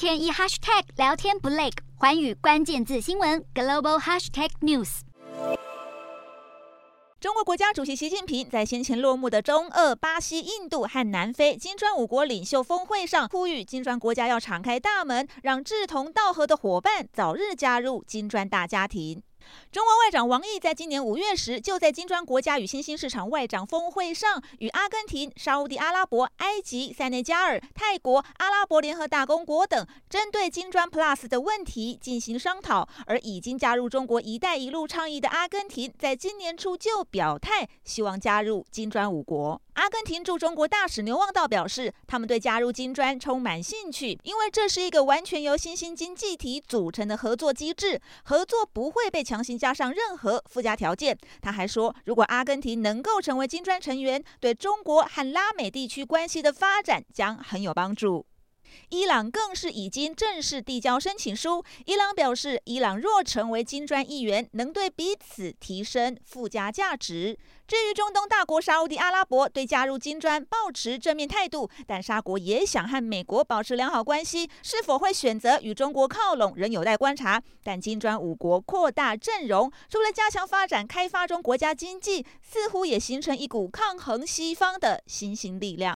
天一 hashtag 聊天不累，环宇关键字新闻 global hashtag news。中国国家主席习近平在先前落幕的中俄、巴西、印度和南非金砖五国领袖峰会上，呼吁金砖国家要敞开大门，让志同道合的伙伴早日加入金砖大家庭。中国外长王毅在今年五月时，就在金砖国家与新兴市场外长峰会上，与阿根廷、沙乌地阿拉伯、埃及、塞内加尔、泰国、阿拉伯联合大公国等，针对金砖 Plus 的问题进行商讨。而已经加入中国“一带一路”倡议的阿根廷，在今年初就表态，希望加入金砖五国。阿根廷驻中国大使牛望道表示，他们对加入金砖充满兴趣，因为这是一个完全由新兴经济体组成的合作机制，合作不会被强行加上任何附加条件。他还说，如果阿根廷能够成为金砖成员，对中国和拉美地区关系的发展将很有帮助。伊朗更是已经正式递交申请书。伊朗表示，伊朗若成为金砖一员，能对彼此提升附加价值。至于中东大国沙乌地阿拉伯，对加入金砖抱持正面态度，但沙国也想和美国保持良好关系，是否会选择与中国靠拢，仍有待观察。但金砖五国扩大阵容，除了加强发展开发中国家经济，似乎也形成一股抗衡西方的新兴力量。